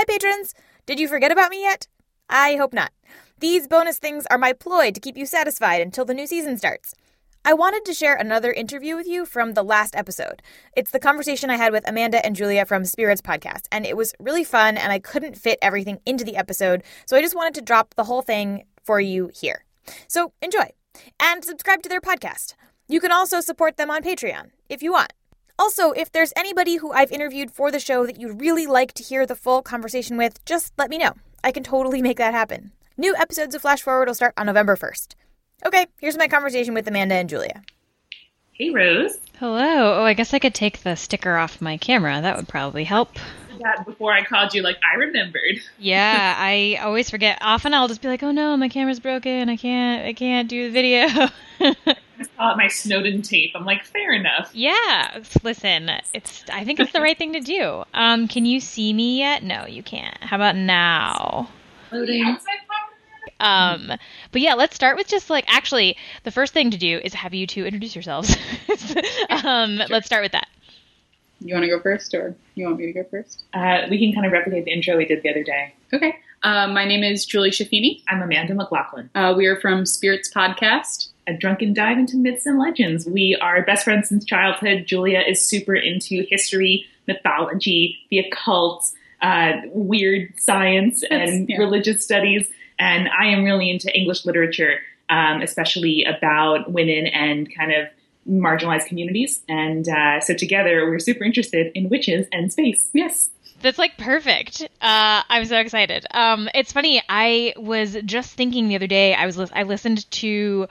Hi, patrons! Did you forget about me yet? I hope not. These bonus things are my ploy to keep you satisfied until the new season starts. I wanted to share another interview with you from the last episode. It's the conversation I had with Amanda and Julia from Spirits Podcast, and it was really fun, and I couldn't fit everything into the episode, so I just wanted to drop the whole thing for you here. So enjoy, and subscribe to their podcast. You can also support them on Patreon if you want. Also, if there's anybody who I've interviewed for the show that you'd really like to hear the full conversation with, just let me know. I can totally make that happen. New episodes of Flash Forward will start on November 1st. Okay, here's my conversation with Amanda and Julia. Hey, Rose. Hello. Oh, I guess I could take the sticker off my camera. That would probably help. That before I called you, like I remembered. Yeah, I always forget. Often I'll just be like, "Oh no, my camera's broken. I can't. I can't do the video." I it my Snowden tape. I'm like, fair enough. yeah. Listen, it's. I think it's the right thing to do. Um, can you see me yet? No, you can't. How about now? Loading. Um, but yeah, let's start with just like actually the first thing to do is have you two introduce yourselves. um, let's start with that. You want to go first, or you want me to go first? Uh, we can kind of replicate the intro we did the other day. Okay. Uh, my name is Julie Schifini. I'm Amanda McLoughlin. Uh, we are from Spirits Podcast. A drunken dive into myths and legends. We are best friends since childhood. Julia is super into history, mythology, the occult, uh, weird science, That's- and yeah. religious studies. And I am really into English literature, um, especially about women and kind of marginalized communities. And uh, so together, we're super interested in witches and space. Yes. That's like perfect. Uh, I'm so excited. Um, it's funny. I was just thinking the other day. I was lis- I listened to.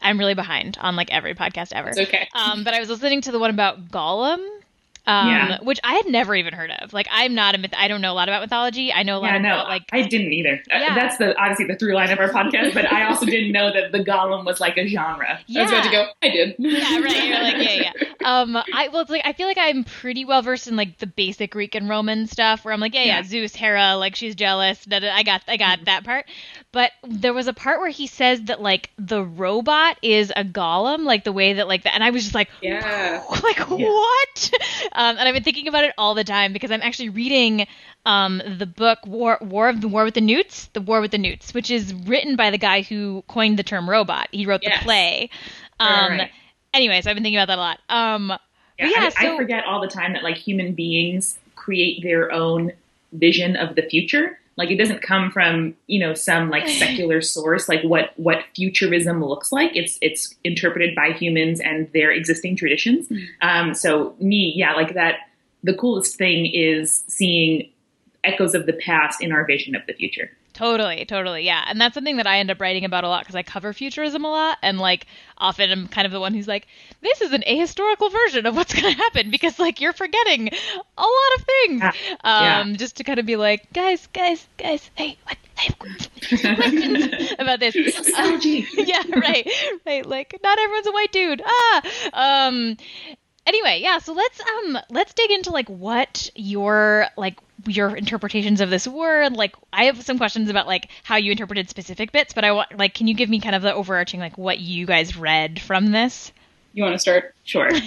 I'm really behind on like every podcast ever. It's okay. Um, but I was listening to the one about golem. Um, Yeah. which I had never even heard of. Like, I'm not a myth. I don't know a lot about mythology. I know a lot Yeah, no, like I didn't either. Uh, Yeah. That's the obviously the through line of our podcast, but I also didn't know that the golem was like a genre. yeah. I was about to go. I did. yeah, right. You're like, yeah, yeah. Um, I well, it's like I feel like I'm pretty well versed in like the basic Greek and Roman stuff, where I'm like, yeah, yeah, Yeah. Zeus, Hera, like she's jealous. Da, I got, I got that part. But there was a part where he says that like the robot is a golem, like the way that like that, and I was just like, Yeah. like what? Um, and I've been thinking about it all the time because I'm actually reading um, the book War War of the War with the Newts, the War with the Newts, which is written by the guy who coined the term robot. He wrote Yes. the play. Um, right. Anyways, I've been thinking about that a lot. Um, Yeah, yeah, I, so I forget all the time that like human beings create their own vision of the future. Like it doesn't come from you know some like secular source. Like what what futurism looks like. It's it's interpreted by humans and their existing traditions. Um, so me, yeah, like that. The coolest thing is seeing echoes of the past in our vision of the future. Totally, totally, yeah. And that's something that I end up writing about a lot because I cover futurism a lot, and like often I'm kind of the one who's like, "This is an ahistorical version of what's going to happen," because like you're forgetting a lot of things. Yeah, Um, just to kind of be like, guys, guys, guys, hey, what? I have questions about this. Nostalgia. yeah, right, right. Like, not everyone's a white dude. Ah, um. Anyway, yeah. So let's um let's dig into like what your like your interpretations of this were. Like, I have some questions about like how you interpreted specific bits, but I want like, can you give me kind of the overarching like what you guys read from this? You want to start? Sure.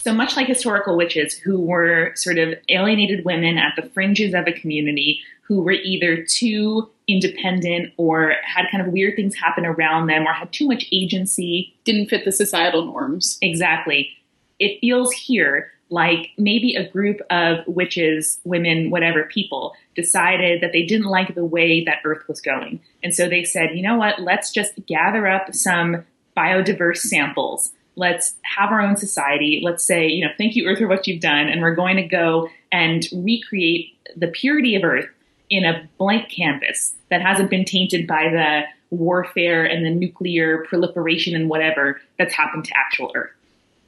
So much like historical witches who were sort of alienated women at the fringes of a community who were either too independent or had kind of weird things happen around them or had too much agency. Didn't fit the societal norms. Exactly. It feels here like maybe a group of witches, women, whatever people decided that they didn't like the way that Earth was going. And so they said, you know what, let's just gather up some biodiverse samples. Let's have our own society. Let's say, you know, thank you, Earth, for what you've done. And we're going to go and recreate the purity of Earth in a blank canvas that hasn't been tainted by the warfare and the nuclear proliferation and whatever that's happened to actual Earth.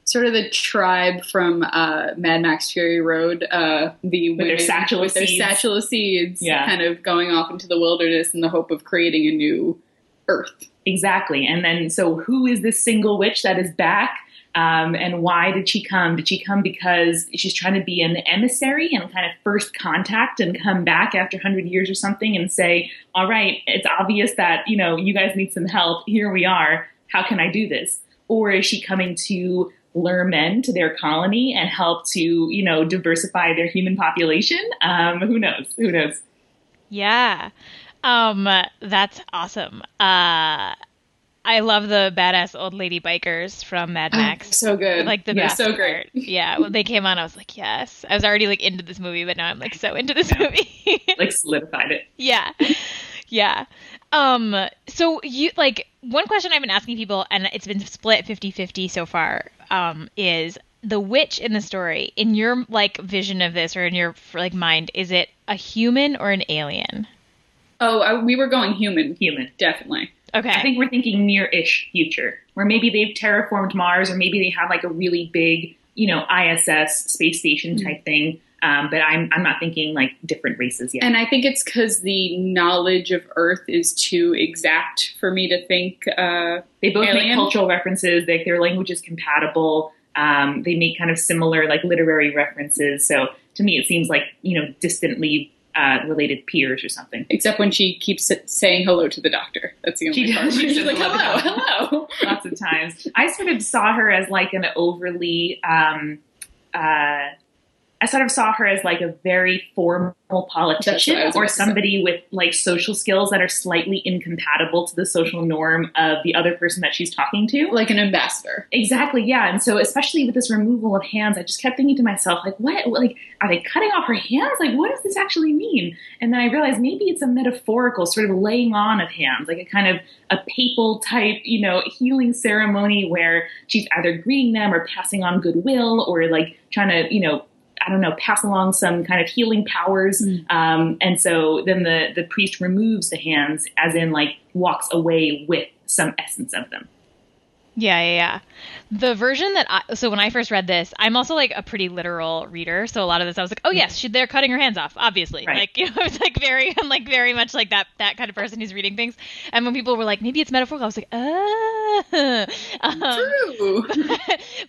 Sort of the tribe from uh, Mad Max Fury Road, uh, the With their satchel of with their seeds. satchel of seeds, Yeah. kind of going off into the wilderness in the hope of creating a new Earth. Exactly. And then, so who is this single witch that is back? Um, and why did she come? Did she come because she's trying to be an emissary and kind of first contact and come back after 100 years or something and say, all right, it's obvious that, you know, you guys need some help. Here we are. How can I do this? Or is she coming to lure men to their colony and help to, you know, diversify their human population. Um, who knows? Who knows? Yeah. Um, that's awesome. Uh, I love the badass old lady bikers from Mad Max. Oh, so good. Like the yeah, best so part. great. Yeah, when they came on, I was like, yes. I was already like into this movie, but now I'm like so into this Yeah. movie. Like solidified it. yeah, yeah. Um, so you like one question I've been asking people, and it's been split 50-50 so far. Um, is the witch in the story in your like vision of this or in your like mind? Is it a human or an alien? Oh, I, we were going human, Human. definitely. Okay. I think we're thinking near-ish future, where maybe they've terraformed Mars, or maybe they have like a really big, you know, ISS space station Mm-hmm. type thing. Um, but I'm I'm not thinking like different races yet. And I think it's because the knowledge of Earth is too exact for me to think. Uh, they both make cultural references. Like their language is compatible. Um, they make kind of similar like literary references. So to me, it seems like you know distantly uh, related peers or something. except when she keeps saying hello to the doctor. That's the only She part. She's like, hello hello, hello. lots of times. I sort of saw her as like an overly, um, uh, I sort of saw her as like a very formal politician That's what I was or somebody with like social skills that are slightly incompatible to the social norm of the other person that she's talking to. Like an ambassador. Exactly, yeah. And so, especially with this removal of hands, I just kept thinking to myself, like, what? Like, are they cutting off her hands? Like, what does this actually mean? And then I realized maybe it's a metaphorical sort of laying on of hands, like a kind of a papal type, you know, healing ceremony where she's either greeting them or passing on goodwill or like trying to, you know, I don't know, pass along some kind of healing powers. Um, and so then the the priest removes the hands, as in like walks away with some essence of them. Yeah, yeah, yeah. The version that I so when I first read this, I'm also like a pretty literal reader. So a lot of this, I was like, oh yes, she, they're cutting her hands off, obviously. Right. Like you know, I was like very, I'm like very much like that that kind of person who's reading things. And when people were like, maybe it's metaphorical, I was like, ah. Um, True.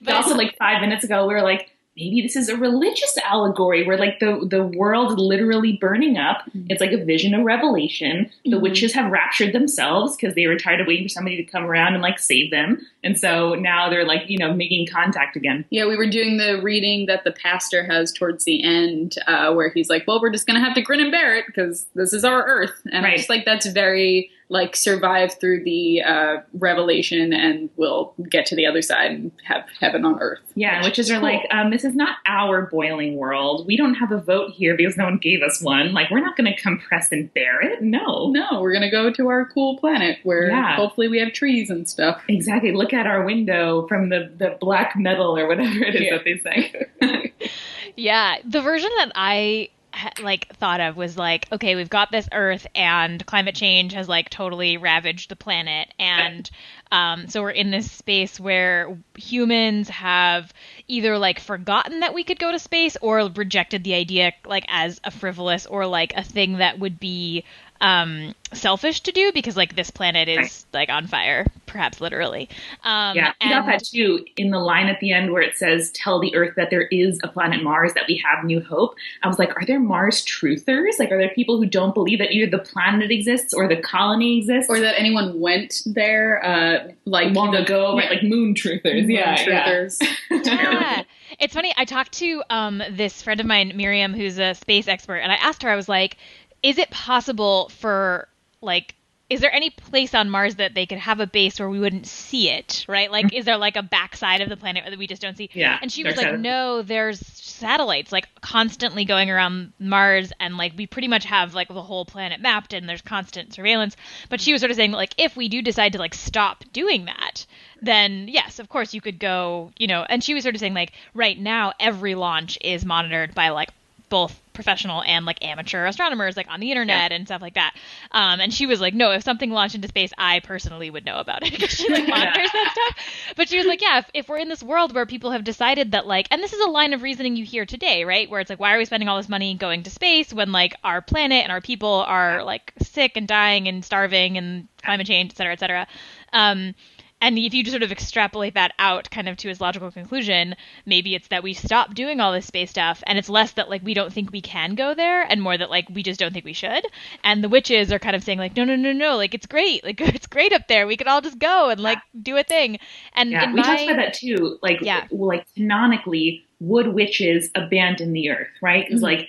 But also, like five minutes ago, we were like, maybe this is a religious allegory where like the the world literally burning up. It's like a vision of revelation. The Mhm. witches have raptured themselves because they were tired of waiting for somebody to come around and like save them, and so now they're like you know making contact again. Yeah, we were doing the reading that the pastor has towards the end, uh, where he's like, "Well, we're just gonna have to grin and bear it because this is our Earth," and Right. I just like that's very like survive through the uh, revelation, and we'll get to the other side and have heaven on Earth. Yeah, and witches are Cool. like, um, this is not our boiling world. We don't have a vote here because no one gave us one. Like, we're not going to compress and bear it. No. No, we're gonna go to our cool planet where Yeah. hopefully we have trees and stuff. Exactly. Look at our window from the, the black metal or whatever it is Yeah. that they say. Yeah, the version that I ha- like thought of was like, okay, we've got this Earth, and climate change has like totally ravaged the planet, and um, so we're in this space where humans have either like forgotten that we could go to space or rejected the idea like as a frivolous or like a thing that would be um selfish to do because like this planet is Right. like on fire perhaps literally um yeah, I got and- that too in the line at the end where it says, Tell the earth that there is a planet Mars, that we have new hope. I was like, Are there Mars truthers? Like, are there people who don't believe that either the planet exists or the colony exists? Or that anyone went there, uh, like long the- ago, right? Like moon truthers. Moon yeah, yeah. truthers. yeah. It's funny. I talked to um, this friend of mine, Miriam, who's a space expert, and I asked her, I was like, is it possible for, like, is there any place on Mars that they could have a base where we wouldn't see it, right? Like, is there like a backside of the planet that we just don't see? Yeah, And she was like, of- no, there's satellites like constantly going around Mars, and like we pretty much have like the whole planet mapped, and there's constant surveillance. But she was sort of saying, like, if we do decide to like stop doing that, then yes, of course you could go, you know. And she was sort of saying, like, right now every launch is monitored by like both professional and like amateur astronomers like on the internet and stuff like that. Um and she was like no if something launched into space i personally would know about it. Because she like monitors that stuff. But she was like yeah if, if we're in this world where people have decided that like and this is a line of reasoning you hear today right? Where it's like why are we spending all this money going to space when like our planet and our people are like sick and dying and starving and climate change et cetera et cetera? Um and if you just sort of extrapolate that out kind of to its logical conclusion, maybe it's that we stop doing all this space stuff and it's less that like we don't think we can go there and more that like we just don't think we should. And the witches are kind of saying like, no, no, no, no, like it's great. Like it's great up there. We could all just go and like do a thing. And yeah, we my, talked about that too. Like, Yeah. like canonically, would witches abandon the earth, right? Because Mhm. like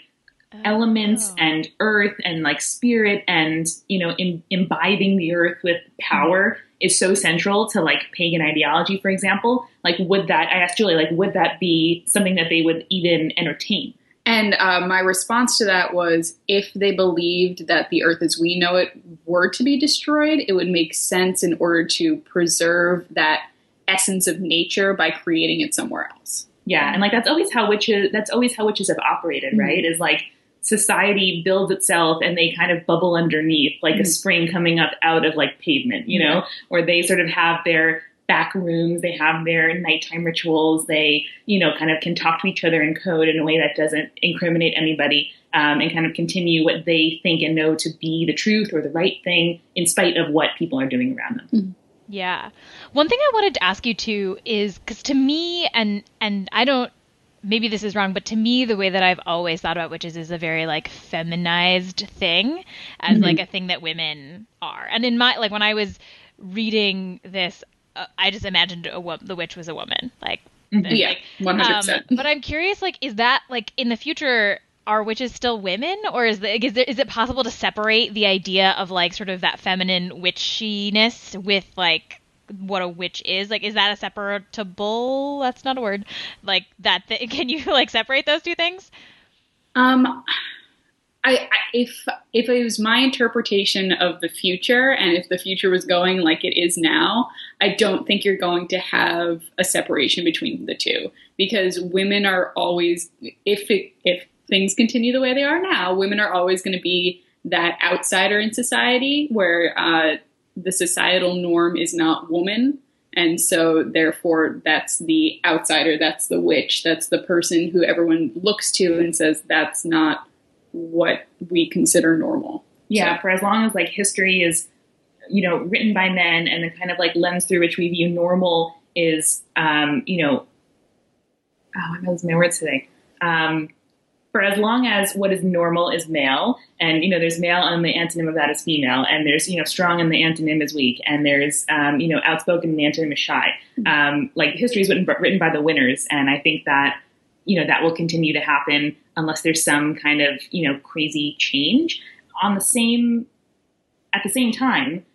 elements Oh. and earth and like spirit and you know Im- imbibing the earth with power is so central to like pagan ideology for example like would that i asked julie like would that be something that they would even entertain And uh, my response to that was if they believed that the Earth as we know it were to be destroyed, it would make sense in order to preserve that essence of nature by creating it somewhere else. yeah and like that's always how witches that's always how witches have operated Mhm. right is like society builds itself and they kind of bubble underneath like a Mhm. spring coming up out of like pavement you know or they sort of have their back rooms they have their nighttime rituals they you know kind of can talk to each other in code in a way that doesn't incriminate anybody um, and kind of continue what they think and know to be the truth or the right thing in spite of what people are doing around them Yeah. One thing I wanted to ask you too is because to me, and and I don't, maybe this is wrong, but to me, the way that I've always thought about witches is a very like feminized thing, as Mhm. like a thing that women are. And in my like when I was reading this, uh, I just imagined a wo- the witch was a woman, like. Mhm. Yeah, one hundred um, percent. but I'm curious, like, is that like in the future? Are witches still women, or is the, is, there, is it possible to separate the idea of like sort of that feminine witchiness with like what a witch is? Like, is that a separatable? That's not a word. Like that. Th- can you like separate those two things? Um, I, I if if it was my interpretation of the future, and if the future was going like it is now, I don't think you're going to have a separation between the two because women are always if it, if things continue the way they are now, women are always going to be that outsider in society where uh, the societal norm is not woman. And so, therefore, that's the outsider, that's the witch, that's the person who everyone looks to and says that's not what we consider normal. Yeah, for as long as like history is, you know, written by men and the kind of like lens through which we view normal is, um, you know, oh, I'm losing my words today. Um, for as long as what is normal is male, and you know, there's male and the antonym of that is female, and there's you know, strong and the antonym is weak, and there's um, you know, outspoken and the antonym is shy. Um, like history is written, written by the winners, and I think that you know that will continue to happen unless there's some kind of you know crazy change. On the same, at the same time,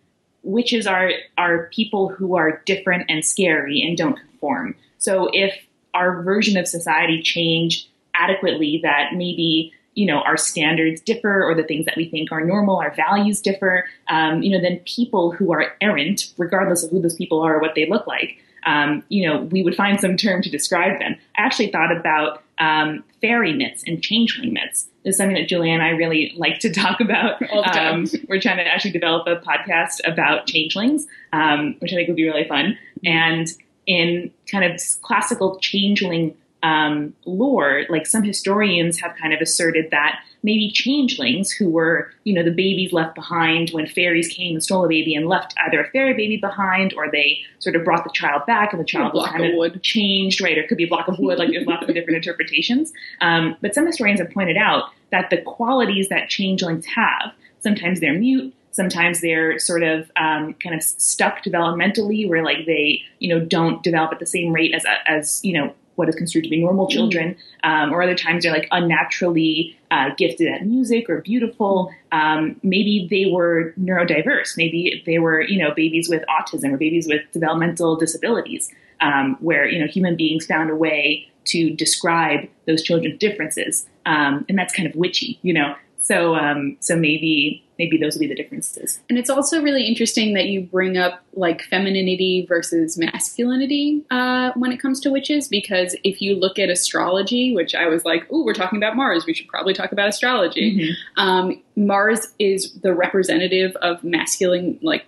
witches are are people who are different and scary and don't conform. So if our version of society changed adequately, that maybe you know our standards differ or the things that we think are normal, our values differ, um, you know, then people who are errant, regardless of who those people are or what they look like, um, you know, we would find some term to describe them. I actually thought about um, fairy myths and changeling myths. This is something that Julia and I really like to talk about. All the time. Um, we're trying to actually develop a podcast about changelings, um, which I think would be really fun. And in kind of classical changeling um, lore, like some historians have kind of asserted that maybe changelings who were, you know, the babies left behind when fairies came and stole a baby and left either a fairy baby behind or they sort of brought the child back and the child was kind of wood. changed, right? Or it could be a block of wood, like there's lots of different interpretations. Um, but some historians have pointed out that the qualities that changelings have, sometimes they're mute, sometimes they're sort of um, kind of stuck developmentally, where like they, you know, don't develop at the same rate as as you know what is construed to be normal children, um, or other times they're like unnaturally uh, gifted at music or beautiful. Um, maybe they were neurodiverse. Maybe they were, you know, babies with autism or babies with developmental disabilities, um, where you know human beings found a way to describe those children's differences, um, and that's kind of witchy, you know. So, um, so maybe maybe those will be the differences. And it's also really interesting that you bring up like femininity versus masculinity uh, when it comes to witches, because if you look at astrology, which I was like, "Ooh, we're talking about Mars. We should probably talk about astrology." Um, Mars is the representative of masculine like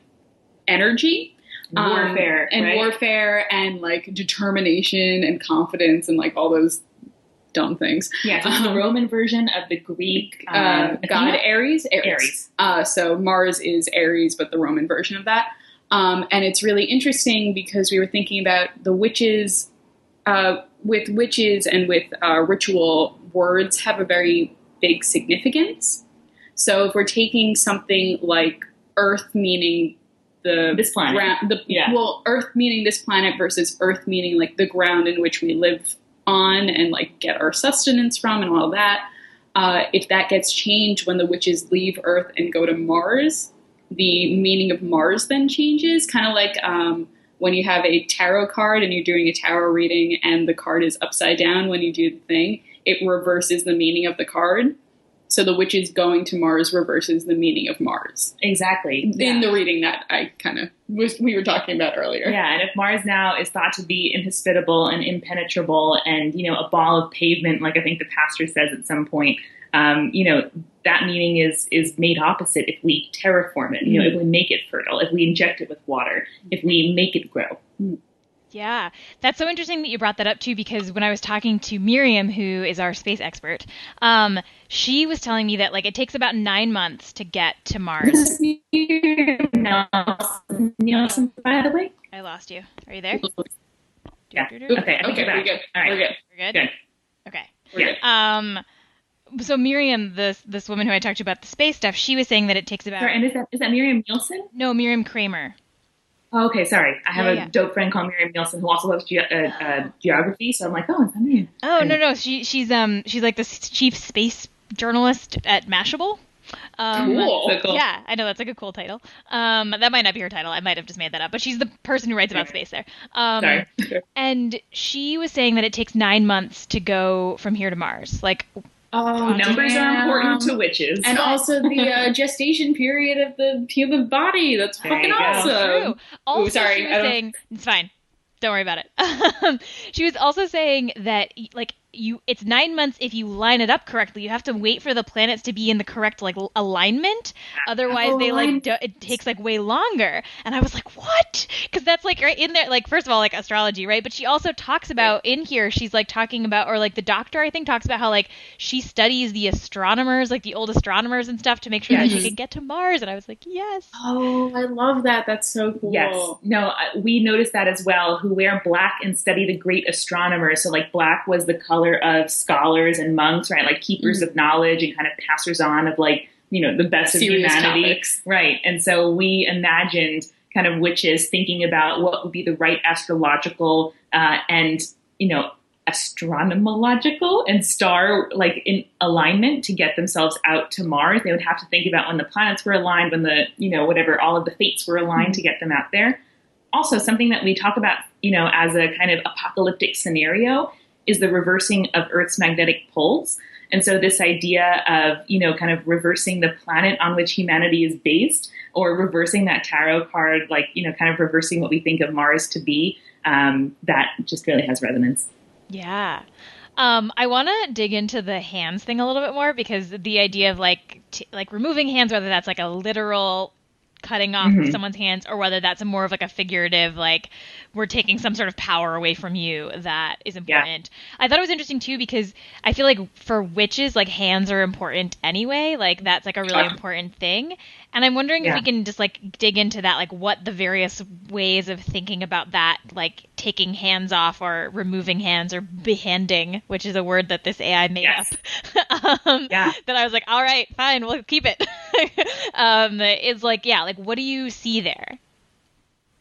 energy. um, Warfare and right? warfare and like determination and confidence and like all those dumb things. Yeah, it's the Um, Roman version of the Greek Uh, um, God Athena? Ares, Ares. Ares. Uh, so Mars is Ares, but the Roman version of that. Um, and it's really interesting because we were thinking about the witches, uh, with witches and with uh, ritual, words have a very big significance. So if we're taking something like Earth meaning the This planet. ground, the Yeah. well, Earth meaning this planet versus Earth meaning like the ground in which we live on and like get our sustenance from and all that. Uh, if that gets changed when the witches leave Earth and go to Mars, the meaning of Mars then changes. Kind of like um, when you have a tarot card and you're doing a tarot reading and the card is upside down when you do the thing, it reverses the meaning of the card. So the witches going to Mars reverses the meaning of Mars Exactly. in the reading that I kind of was we were talking about earlier. Yeah, and if Mars now is thought to be inhospitable and impenetrable and, you know, a ball of pavement, like I think the pastor says at some point, um, you know, that meaning is is made opposite if we terraform it, you know, if we make it fertile, if we inject it with water, if we make it grow. Yeah, that's so interesting that you brought that up too, because when I was talking to Miriam, who is our space expert, um, she was telling me that like it takes about nine months to get to Mars. Nelson, Nelson, by the way. I lost you. Are you there? Yeah. Do, do, Okay, do. I think Okay, we're good. All right. We're good. We're good. Good. Okay. We're Yeah. good. Um, so Miriam, this this woman who I talked to about the space stuff, she was saying that it takes about Sorry, and is that is that Miriam Nielsen? no Miriam Kramer. Oh, okay, sorry. I have Yeah, a yeah. dope friend called Miriam Nielsen who also loves ge- uh, uh, geography, so I'm like, oh, is that Miriam? Oh no no she she's um she's like the chief space journalist at Mashable. Um, Cool. So cool. Yeah, I know that's like a cool title. Um, that might not be her title. I might have just made that up, but she's the person who writes about space there. Um, Sorry. And she was saying that it takes nine months to go from here to Mars. Like, Oh, Numbers are important to witches. And also the uh, gestation period of the human body. That's There fucking awesome. true. Also, sorry, she was don't- saying it's fine. Don't worry about it. she was also saying that like you, it's nine months if you line it up correctly. You have to wait for the planets to be in the correct like alignment. Otherwise, they like Alignment. do, it takes like way longer. And I was like, what? Because that's like right in there. Like first of all, like astrology, right? But she also talks about in here. She's like talking about, or like the doctor I think talks about how like she studies the astronomers, like the old astronomers and stuff, to make sure that she can get to Mars. And I was like, yes. Oh, I love that. That's so cool. Yes. No, uh, we noticed that as well, who wear black and study the great astronomers. So, like, black was the color of scholars and monks, right? Like, keepers of knowledge and kind of passers on of, like, you know, the best of humanity. topics. Right. And so we imagined kind of witches thinking about what would be the right astrological uh, and, you know, astronomological and star like in alignment to get themselves out to Mars. They would have to think about when the planets were aligned, when the, you know, whatever, all of the fates were aligned to get them out there. Also, something that we talk about, you know, as a kind of apocalyptic scenario is the reversing of Earth's magnetic poles. And so, this idea of, you know, kind of reversing the planet on which humanity is based, or reversing that tarot card, like, you know, kind of reversing what we think of Mars to be, um, that just really has resonance. Yeah. Um, I want to dig into the hands thing a little bit more because the idea of like t- like removing hands, whether that's like a literal cutting off Mhm. someone's hands or whether that's a more of like a figurative like we're taking some sort of power away from you that is important. I thought it was interesting too because I feel like for witches like hands are important anyway. Like that's like a really important thing. And I'm wondering if we can just like dig into that like what the various ways of thinking about that like taking hands off or removing hands or behanding, which is a word that this AI made Yes. up. um, Yeah. That I was like, all right, fine, we'll keep it. um, it's like, yeah, like what do you see there?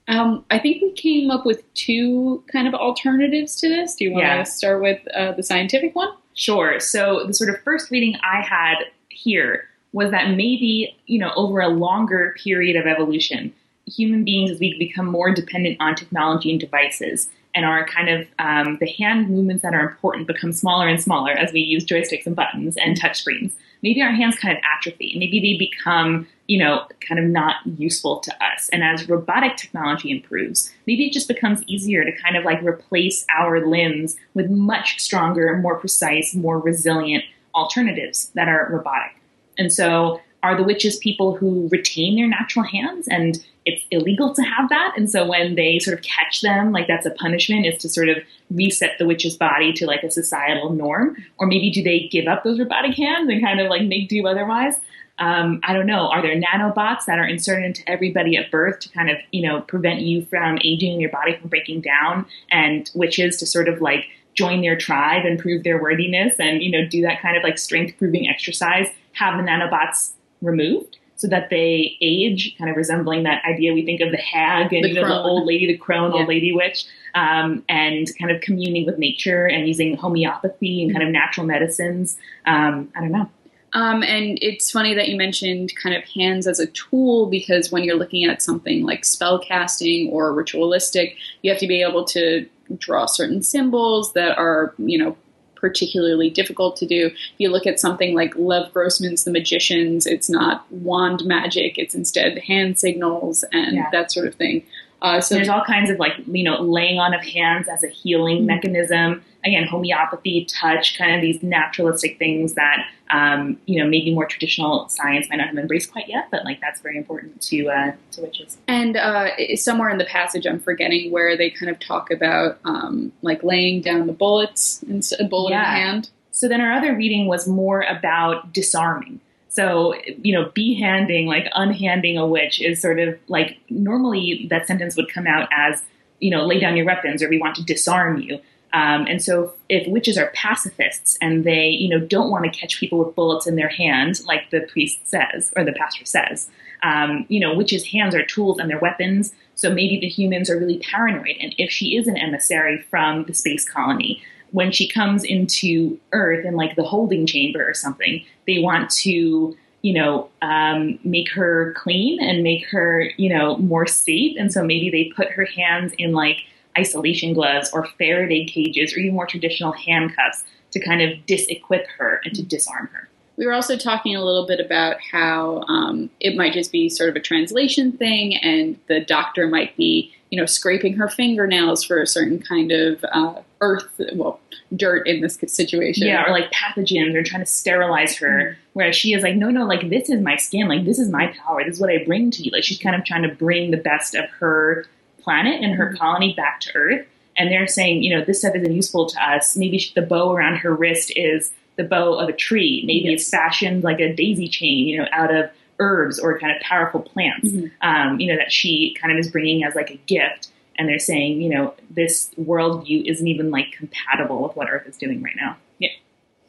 Um, I think we came up with two kind of alternatives to this. Do you want Yeah. to start with uh, the scientific one? Sure. So the sort of first reading I had here was that maybe, you know, over a longer period of evolution, human beings, as we become more dependent on technology and devices, and our kind of um, the hand movements that are important become smaller and smaller as we use joysticks and buttons and touchscreens. Maybe our hands kind of atrophy. Maybe they become, you know, kind of not useful to us. And as robotic technology improves, maybe it just becomes easier to kind of like replace our limbs with much stronger, more precise, more resilient alternatives that are robotic. And so, are the witches people who retain their natural hands? And it's illegal to have that. And so when they sort of catch them, like that's a punishment is to sort of reset the witch's body to like a societal norm. Or maybe do they give up those robotic hands and kind of like make do otherwise? Um, I don't know. Are there nanobots that are inserted into everybody at birth to kind of, you know, prevent you from aging and your body from breaking down and witches to sort of like join their tribe and prove their worthiness and, you know, do that kind of like strength proving exercise, have the nanobots removed so that they age, kind of resembling that idea we think of the hag and The you know, the old lady, the crone, Yeah. old lady witch, um, and kind of communing with nature and using homeopathy and kind of natural medicines. Um, I don't know. Um, and it's funny that you mentioned kind of hands as a tool because when you're looking at something like spell casting or ritualistic, you have to be able to draw certain symbols that are, you know, particularly difficult to do. If you look at something like Lev Grossman's The Magicians, it's not wand magic, it's instead hand signals and Yeah. that sort of thing. Uh, so there's all kinds of like you know laying on of hands as a healing Mhm. mechanism again homeopathy touch kind of these naturalistic things that um, you know maybe more traditional science might not have embraced quite yet but like that's very important to uh, to witches And uh, somewhere in the passage, I'm forgetting where they kind of talk about um, like laying down the bullets and s- a bullet in Yeah. hand. so then our other reading was more about disarming so you know behanding like unhanding a witch is sort of like normally that sentence would come out as you know lay down your weapons or we want to disarm you Um, and so if witches are pacifists and they, you know, don't want to catch people with bullets in their hand, like the priest says or the pastor says, um, you know, witches' hands are tools and they're weapons. So maybe the humans are really paranoid. And if she is an emissary from the space colony, when she comes into Earth in like the holding chamber or something, they want to, you know, um, make her clean and make her, you know, more safe. And so maybe they put her hands in like isolation gloves or Faraday cages or even more traditional handcuffs to kind of disequip her and to disarm her. We were also talking a little bit about how um, it might just be sort of a translation thing, and the doctor might be, you know, scraping her fingernails for a certain kind of uh, earth, well, dirt in this situation. Yeah, or like pathogens or trying to sterilize her. Whereas she is like, no, no, like this is my skin, like this is my power, this is what I bring to you. Like she's kind of trying to bring the best of her planet and her colony back to Earth. And they're saying, you know, this stuff isn't useful to us. Maybe the bow around her wrist is the bough of a tree. Maybe it's fashioned like a daisy chain, you know, out of herbs or kind of powerful plants, Mhm. um, you know, that she kind of is bringing as like a gift. And they're saying, you know, this worldview isn't even like compatible with what Earth is doing right now. Yeah.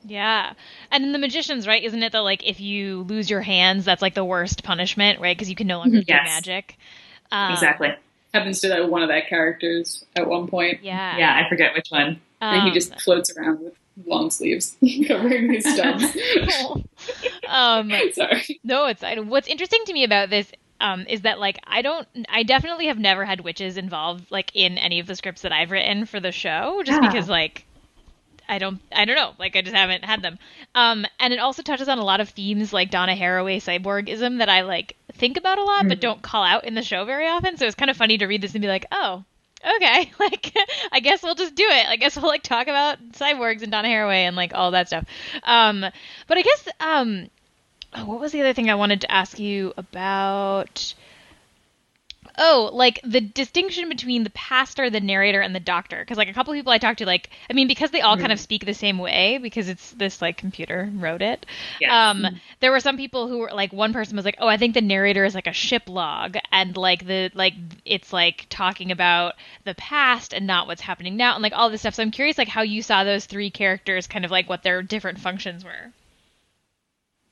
Yeah. And in the magicians, right? Isn't it that like if you lose your hands, that's like the worst punishment, right? Because you can no longer do magic. Um, exactly. happens to that one of that characters at one point. Yeah. Yeah, I forget which one. and he Um, just floats around with long sleeves covering his stubs. um, Sorry. no, it's I, what's interesting to me about this um, is that like I don't, I definitely have never had witches involved like in any of the scripts that I've written for the show, just Yeah. because like I don't, I don't know, like I just haven't had them. Um, and it also touches on a lot of themes like Donna Haraway cyborgism that I like think about a lot, but Mhm. don't call out in the show very often. So it's kind of funny to read this and be like, oh. Okay, like I guess we'll just do it. I guess we'll like talk about cyborgs and Donna Haraway and like all that stuff. Um, but I guess um, oh, what was the other thing I wanted to ask you about? Oh, like the distinction between the pastor, the narrator, and the doctor. Because like a couple people I talked to, like I mean, because they all kind of speak the same way, because it's this like computer wrote it. Yes. Um, there were some people who were like, one person was like, "Oh, I think the narrator is like a ship log, and like the like it's like talking about the past and not what's happening now, and like all this stuff." So I'm curious, like how you saw those three characters, kind of like what their different functions were.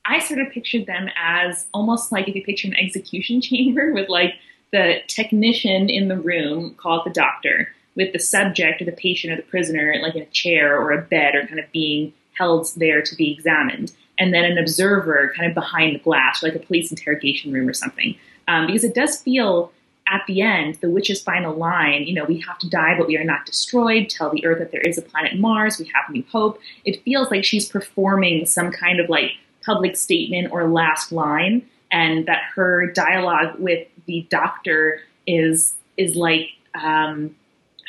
I sort of pictured them as almost like if you picture an execution chamber with like the technician in the room, call it the doctor, with the subject or the patient or the prisoner like in a chair or a bed or kind of being held there to be examined. And then an observer kind of behind the glass, like a police interrogation room or something. Um, because it does feel at the end, the witch's final line, you know, we have to die, but we are not destroyed. Tell the earth that there is a planet Mars. We have new hope. It feels like she's performing some kind of like public statement or last line, and that her dialogue with the doctor is is like um,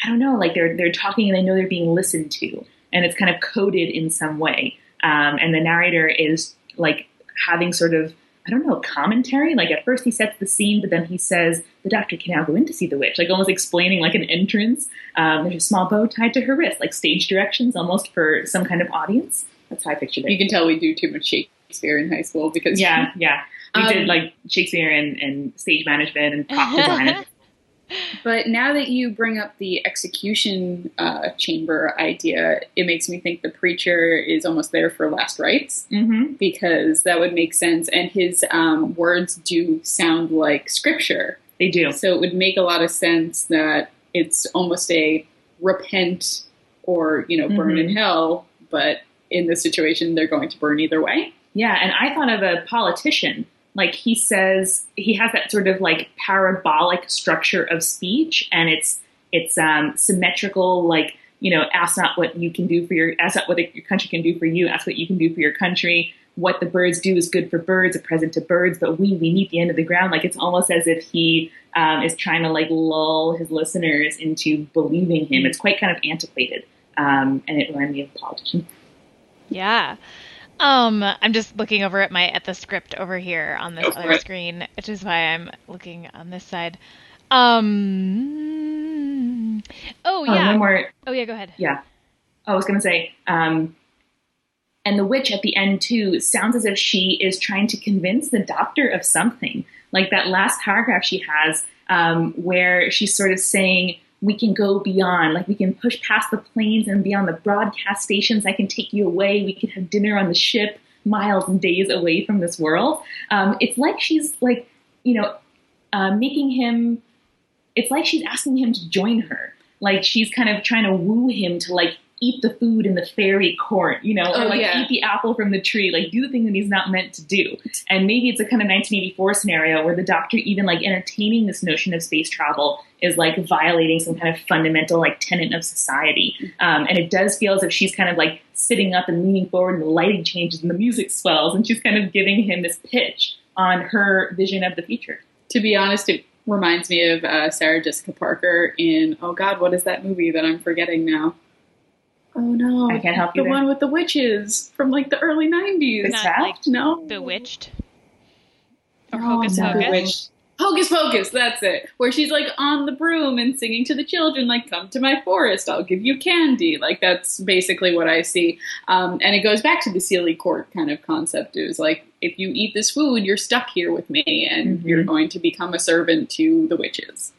I don't know, like they're they're talking and they know they're being listened to, and it's kind of coded in some way. Um, and the narrator is like having sort of I don't know, commentary. Like at first he sets the scene, but then he says, the doctor can now go in to see the witch, like almost explaining like an entrance. Um, there's a small bow tied to her wrist, like stage directions almost for some kind of audience. That's how I pictured it. You can tell we do too much Shakespeare in high school because yeah, yeah. We Um, did like Shakespeare and, and stage management and prop design. But now that you bring up the execution uh, chamber idea, it makes me think the preacher is almost there for last rites mm-hmm. because that would make sense, and his um, words do sound like scripture. They do. So it would make a lot of sense that it's almost a repent or you know burn in hell, but in this situation they're going to burn either way. Yeah, and I thought of a politician. Like he says, he has that sort of like parabolic structure of speech, and it's it's um, symmetrical. Like you know, ask not what you can do for your, ask not what your country can do for you. Ask what you can do for your country. What the birds do is good for birds, a present to birds. But we, we meet the end of the ground. Like it's almost as if he um, is trying to like lull his listeners into believing him. It's quite kind of antiquated, um, and it reminded me of a politician. Yeah. Um, I'm just looking over at my at the script over here on this other it. screen, which is why I'm looking on this side. Um. Oh Oh, yeah. one more Oh yeah. Go ahead. Yeah. I was going to say, um, and the witch at the end too sounds as if she is trying to convince the doctor of something. Like that last paragraph she has, um, where she's sort of saying, "We can go beyond. Like we can push past the planes and beyond the broadcast stations. I can take you away. We can have dinner on the ship, miles and days away from this world." Um, it's like she's like, you know, uh, making him. It's like she's asking him to join her like she's kind of trying to woo him to like eat the food in the fairy court, you know, or Oh, like yeah. eat the apple from the tree, like do the thing that he's not meant to do. And maybe it's a kind of 1984 scenario where the doctor even like entertaining this notion of space travel is like violating some kind of fundamental like tenet of society. Um, and it does feel as if she's kind of like sitting up and leaning forward and the lighting changes and the music swells and she's kind of giving him this pitch on her vision of the future. To be honest, it reminds me of uh, Sarah Jessica Parker in oh god, what is that movie that I'm forgetting now? Oh no, I can't help the you there. one with the witches from like the early '90s. The Not like no, Bewitched. Or No, Hocus Pocus. Bewitched. Hocus Pocus, that's it. Where she's like on the broom and singing to the children, like, come to my forest, I'll give you candy. Like, that's basically what I see. Um, and it goes back to the Seelie Court kind of concept. It was like, if you eat this food, you're stuck here with me and Mhm. you're going to become a servant to the witches.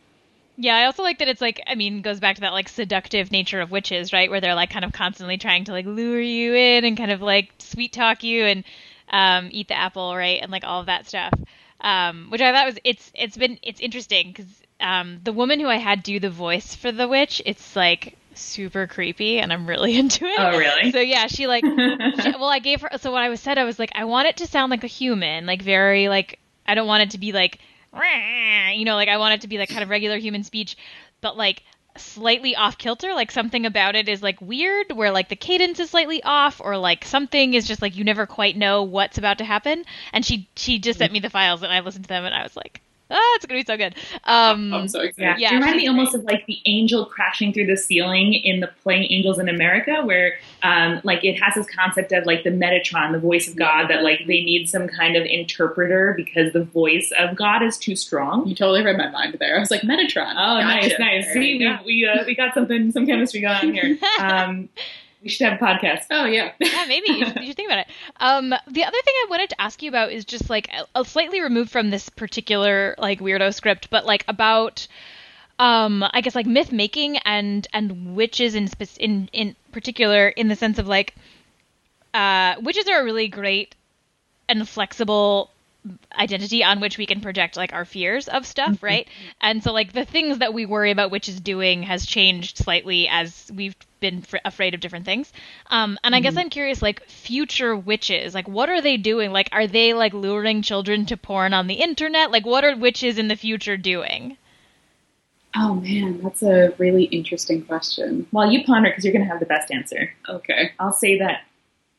Yeah, I also like that it's like I mean goes back to that like seductive nature of witches, right? Where they're like kind of constantly trying to like lure you in and kind of like sweet talk you and um, eat the apple, right? And like all of that stuff. Um, which I thought was it's it's been it's interesting because um, the woman who I had do the voice for the witch, it's like super creepy and I'm really into it. Oh, really? So yeah, she like she, well, I gave her. So what I was said, I was like, I want it to sound like a human, like very like I don't want it to be like, you know, like I want it to be like kind of regular human speech, but like slightly off kilter. Like something about it is like weird, where like the cadence is slightly off, or like something is just like you never quite know what's about to happen. And she she just sent me the files, and I listened to them, and I was like, ah, it's gonna be so good. Um, I'm so Yeah, excited. Yeah, it reminded she's me almost of like the angel crashing through the ceiling in the play Angels in America, where um, like it has this concept of like the Metatron, the voice of God, that like they need some kind of interpreter because the voice of God is too strong. You totally read my mind there. I was like, Metatron. Oh, nice, Gotcha. nice. There See, we we, uh, we got something, some chemistry going on here. Um, we should have a podcast. Oh, yeah. yeah, maybe you should, you should think about it. Um, the other thing I wanted to ask you about is just like a, a slightly removed from this particular like weirdo script, but like about um, I guess like myth making and and witches in spec- in in particular in the sense of like uh, witches are a really great and flexible identity on which we can project like our fears of stuff, right? And so like the things that we worry about witches doing has changed slightly as we've been fr- afraid of different things. Um, and I guess I'm curious, like future witches, like what are they doing? Like, are they like luring children to porn on the internet? Like, what are witches in the future doing? Oh, man, that's a really interesting question. While you ponder, because you're going to have the best answer. Okay. I'll say that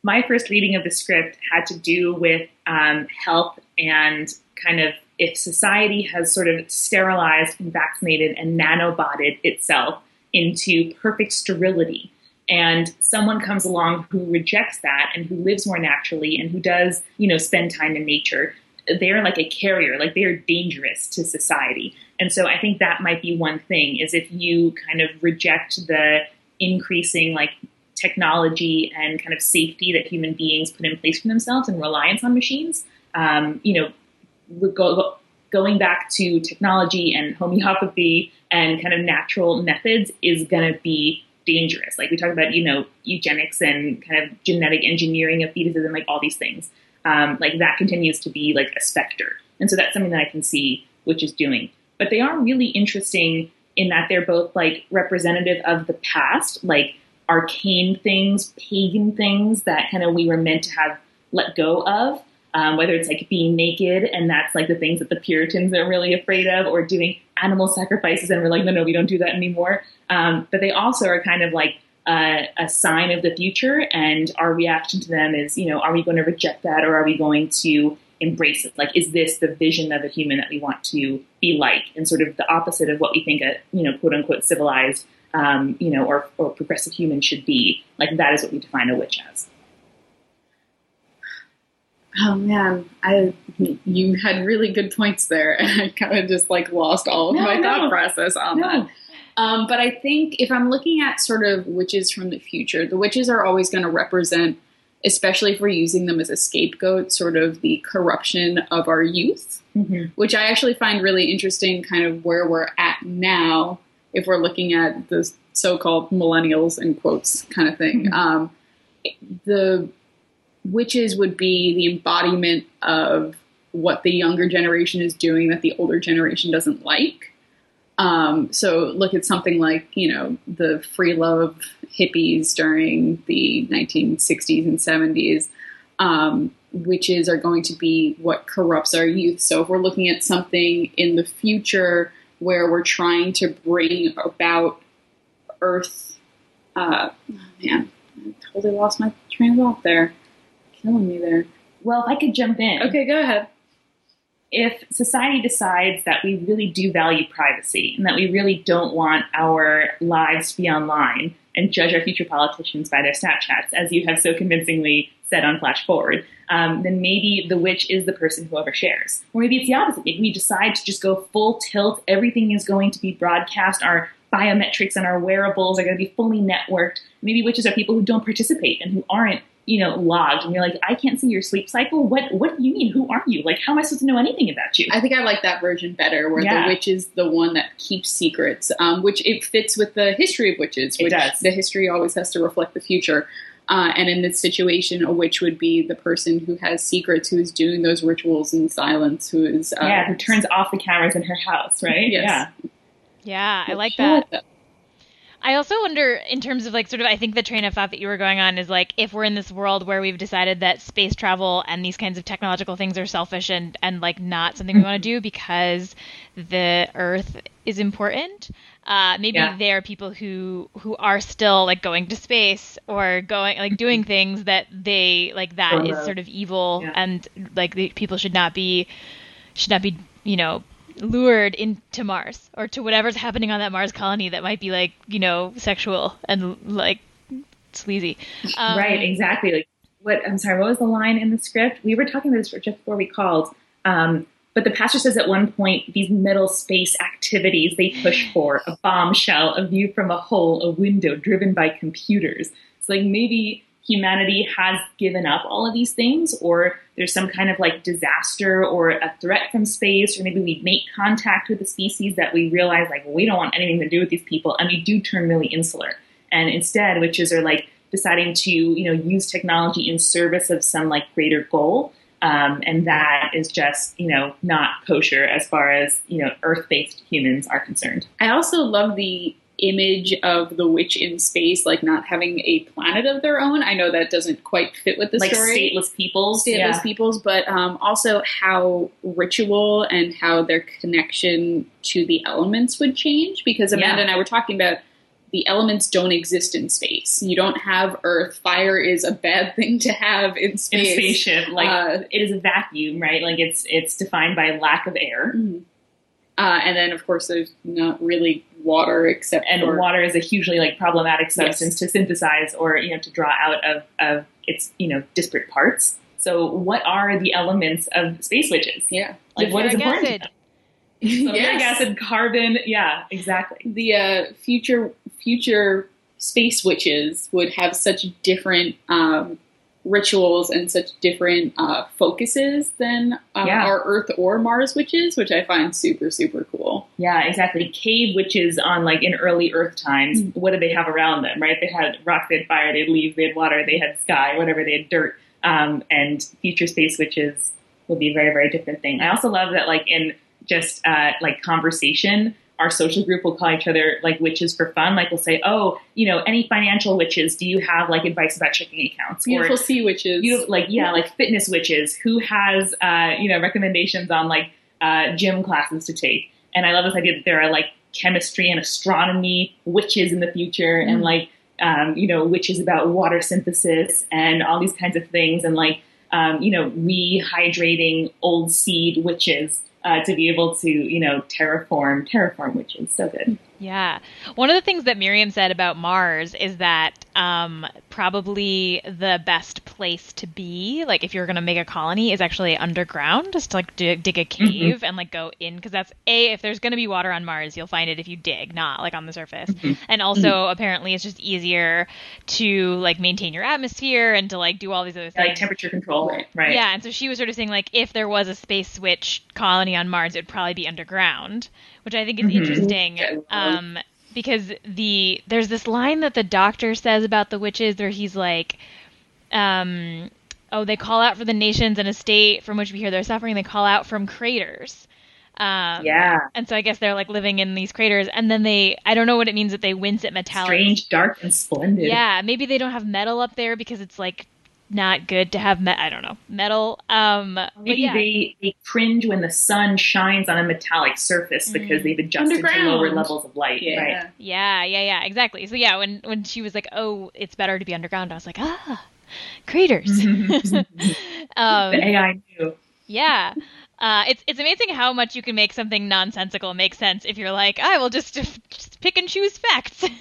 my first reading of the script had to do with um, health and kind of if society has sort of sterilized and vaccinated and nanobotted itself into perfect sterility. And someone comes along who rejects that and who lives more naturally and who does, you know, spend time in nature. they're like a carrier, like they're dangerous to society. And so I think that might be one thing is if you kind of reject the increasing like technology and kind of safety that human beings put in place for themselves and reliance on machines, um, you know, go, going back to technology and homeopathy and kind of natural methods is going to be dangerous. Like we talk about, you know, eugenics and kind of genetic engineering of fetuses and like all these things. Um, like that continues to be like a specter. And so that's something that I can see which is doing. But they are really interesting in that they're both like representative of the past, like arcane things, pagan things that kind of we were meant to have let go of. Um, whether it's like being naked and that's like the things that the Puritans are really afraid of, or doing animal sacrifices and we're like, no, no, we don't do that anymore. Um, but they also are kind of like a sign of the future, and our reaction to them is, you know, are we going to reject that or are we going to embrace it? Like, is this the vision of a human that we want to be like? And sort of the opposite of what we think a, you know, quote unquote civilized, um, you know, or, or progressive human should be. Like, that is what we define a witch as. Oh man, I you had really good points there, and I kind of just like lost all of No, my no. thought process on No. that. Um, but I think if I'm looking at sort of witches from the future, the witches are always going to represent, especially if we're using them as a scapegoat, sort of the corruption of our youth, Mm-hmm. which I actually find really interesting, kind of where we're at now, if we're looking at the so-called millennials in quotes kind of thing. Mhm. Um, the witches would be the embodiment of what the younger generation is doing that the older generation doesn't like. Um, so look at something like you know the free love hippies during the 1960s and 70s. Um, witches are going to be what corrupts our youth. So if we're looking at something in the future where we're trying to bring about Earth, uh, man, I totally lost my train of thought there. Killing me there. Well, if I could jump in. Okay, go ahead. if society decides that we really do value privacy and that we really don't want our lives to be online and judge our future politicians by their Snapchats, as you have so convincingly said on Flash Forward, um, then maybe the witch is the person who overshares. Or maybe it's the opposite. Maybe we decide to just go full tilt. Everything is going to be broadcast. Our biometrics and our wearables are going to be fully networked. Maybe witches are people who don't participate and who aren't you know, logged, and you're like, I can't see your sleep cycle. What What do you mean? Who are you? Like, how am I supposed to know anything about you? I think I like that version better, where Yeah. the witch is the one that keeps secrets, um, which it fits with the history of witches. It Which does. The history always has to reflect the future. Uh, and in this situation, a witch would be the person who has secrets, who is doing those rituals in silence, who is uh, yeah, who turns off the cameras in her house, right? Yes. Yeah. Yeah, I like I that. I also wonder, in terms of like, sort of, I think the train of thought that you were going on is like, if we're in this world where we've decided that space travel and these kinds of technological things are selfish and and like not something we want to do because the Earth is important. Uh, maybe Yeah. there are people who who are still like going to space or going like doing things that they like that Or is sort of evil Yeah. and like the people should not be should not be you know lured into Mars or to whatever's happening on that Mars colony that might be like you know sexual and like sleazy. Um, right, exactly. Like, what? I'm sorry. What was the line in the script? We were talking about this just before we called. Um, but the pastor says at one point, these middle space activities they push for a bombshell, a view from a hole, a window driven by computers. It's like, maybe humanity has given up all of these things, or there's some kind of like disaster or a threat from space, or maybe we make contact with a species that we realize, like, we don't want anything to do with these people, and we do turn really insular. And instead, witches are like deciding to, you know, use technology in service of some like greater goal. Um, and that is just, you know, not kosher as far as, you know, earth based humans are concerned. I also love the image of the witch in space, like not having a planet of their own. I know that doesn't quite fit with the like story. stateless peoples. stateless yeah. peoples, but um, also how ritual and how their connection to the elements would change. Because Amanda Yeah. and I were talking about the elements don't exist in space. You don't have Earth. Fire is a bad thing to have in in a space. spaceship. Like Uh, it is a vacuum, right? Like it's it's defined by lack of air. Mhm. Uh, and then, of course, there's not really water except And for water is a hugely like problematic substance to synthesize or, you know, to draw out of, of its, you know, disparate parts. So, what are the elements of space witches? Yeah. Like, what is Sulfuric important? to acid. them? Sulfuric Yes. acid, carbon. Yeah, exactly. the uh, future future space witches would have such different um, rituals and such different uh, focuses than uh, Yeah. our Earth or Mars witches, which I find super super cool. Yeah, exactly. Cave witches on like in early Earth times. Mm. What did they have around them? Right? They had rock, they had fire, they had leaves, they had water, they had sky, whatever. They had dirt. Um, and future space witches will be a very very different thing. I also love that like in just uh, like conversation. Our social group will call each other like witches for fun. Like we'll say, "Oh, you know, any financial witches? Do you have like advice about checking accounts?" Beautiful Or sea witches. you know, like yeah like fitness witches who has uh, you know recommendations on like uh, gym classes to take and i love this idea that there are like chemistry and astronomy witches in the future and Mm. like um, you know witches about water synthesis and all these kinds of things and like um, you know rehydrating old seed witches uh, to be able to you know terraform terraform which is so good Yeah. One of the things that Miriam said about Mars is that um, probably the best place to be, like if you're going to make a colony, is actually underground, just to like dig, dig a cave and like go in. Because that's A, if there's going to be water on Mars, you'll find it if you dig, not like on the surface. And also, apparently, it's just easier to like maintain your atmosphere and to like do all these other things. like temperature control Right. right Yeah, and so she was sort of saying like if there was a space switch colony on Mars, it would probably be underground, which I think is Mhm. interesting. Yeah, Um, because the there's this line that the doctor says about the witches where he's like, um, oh, they call out for the nations and a state from which we hear their suffering. They call out from craters. Um, yeah And so I guess they're like living in these craters, and then they I don't know what it means that they wince at metallic. strange dark and splendid Yeah, maybe they don't have metal up there because it's like not good to have me- I don't know metal. Um, Maybe yeah. they, they cringe when the sun shines on a metallic surface because Mm. they've adjusted to lower levels of light. yeah. Right. Yeah, yeah, yeah, exactly. So yeah, when when she was like, "Oh, it's better to be underground," I was like, "Ah, craters." the um, AI knew. yeah, uh, it's it's amazing how much you can make something nonsensical make sense if you're like, "I will just just pick and choose facts."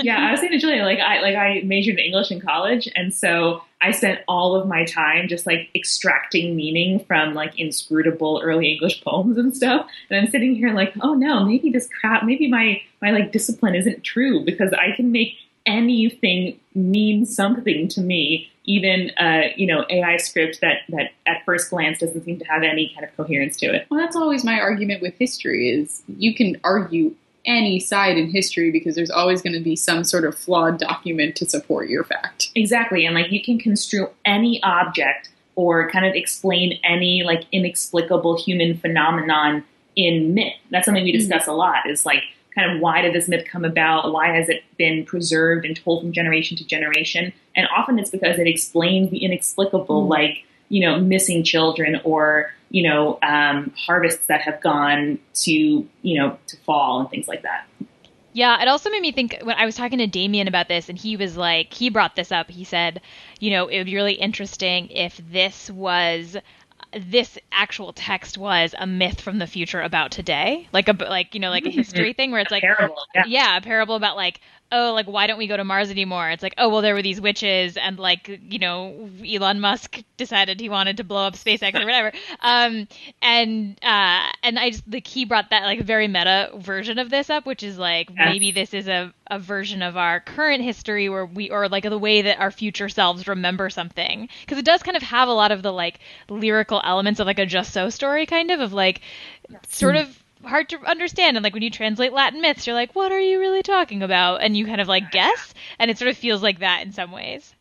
Yeah, I was saying to Julia, like I like I majored in English in college, and so I spent all of my time just like extracting meaning from like inscrutable early English poems and stuff. And I'm sitting here like, oh no, maybe this crap, maybe my my like discipline isn't true because I can make anything mean something to me, even uh, you know AI script that that at first glance doesn't seem to have any kind of coherence to it. Well, that's always my argument with history is you can argue any side in history because there's always going to be some sort of flawed document to support your fact. Exactly. And like you can construe any object or kind of explain any like inexplicable human phenomenon in myth. That's something we discuss a lot is like kind of why did this myth come about? Why has it been preserved and told from generation to generation? And often it's because it explains the inexplicable, Mm. like, you know, missing children or, you know, um, harvests that have gone to, you know, to fall and things like that. Yeah, it also made me think when I was talking to Damien about this, and he was like, he brought this up. He said, you know, it would be really interesting if this was this actual text was a myth from the future about today, like a like you know like a mm-hmm. history thing where it's like Terrible. Yeah. yeah, a parable about like, oh, like why don't we go to Mars anymore? It's like, oh, well, there were these witches, and like, you know, Elon Musk decided he wanted to blow up SpaceX or whatever. Um, and uh, and I just the key brought that like very meta version of this up, which is like Yes. maybe this is a a version of our current history where we or like the way that our future selves remember something because it does kind of have a lot of the like lyrical elements of like a just so story kind of of like sort of hard to understand and like when you translate latin myths you're like what are you really talking about and you kind of like guess and it sort of feels like that in some ways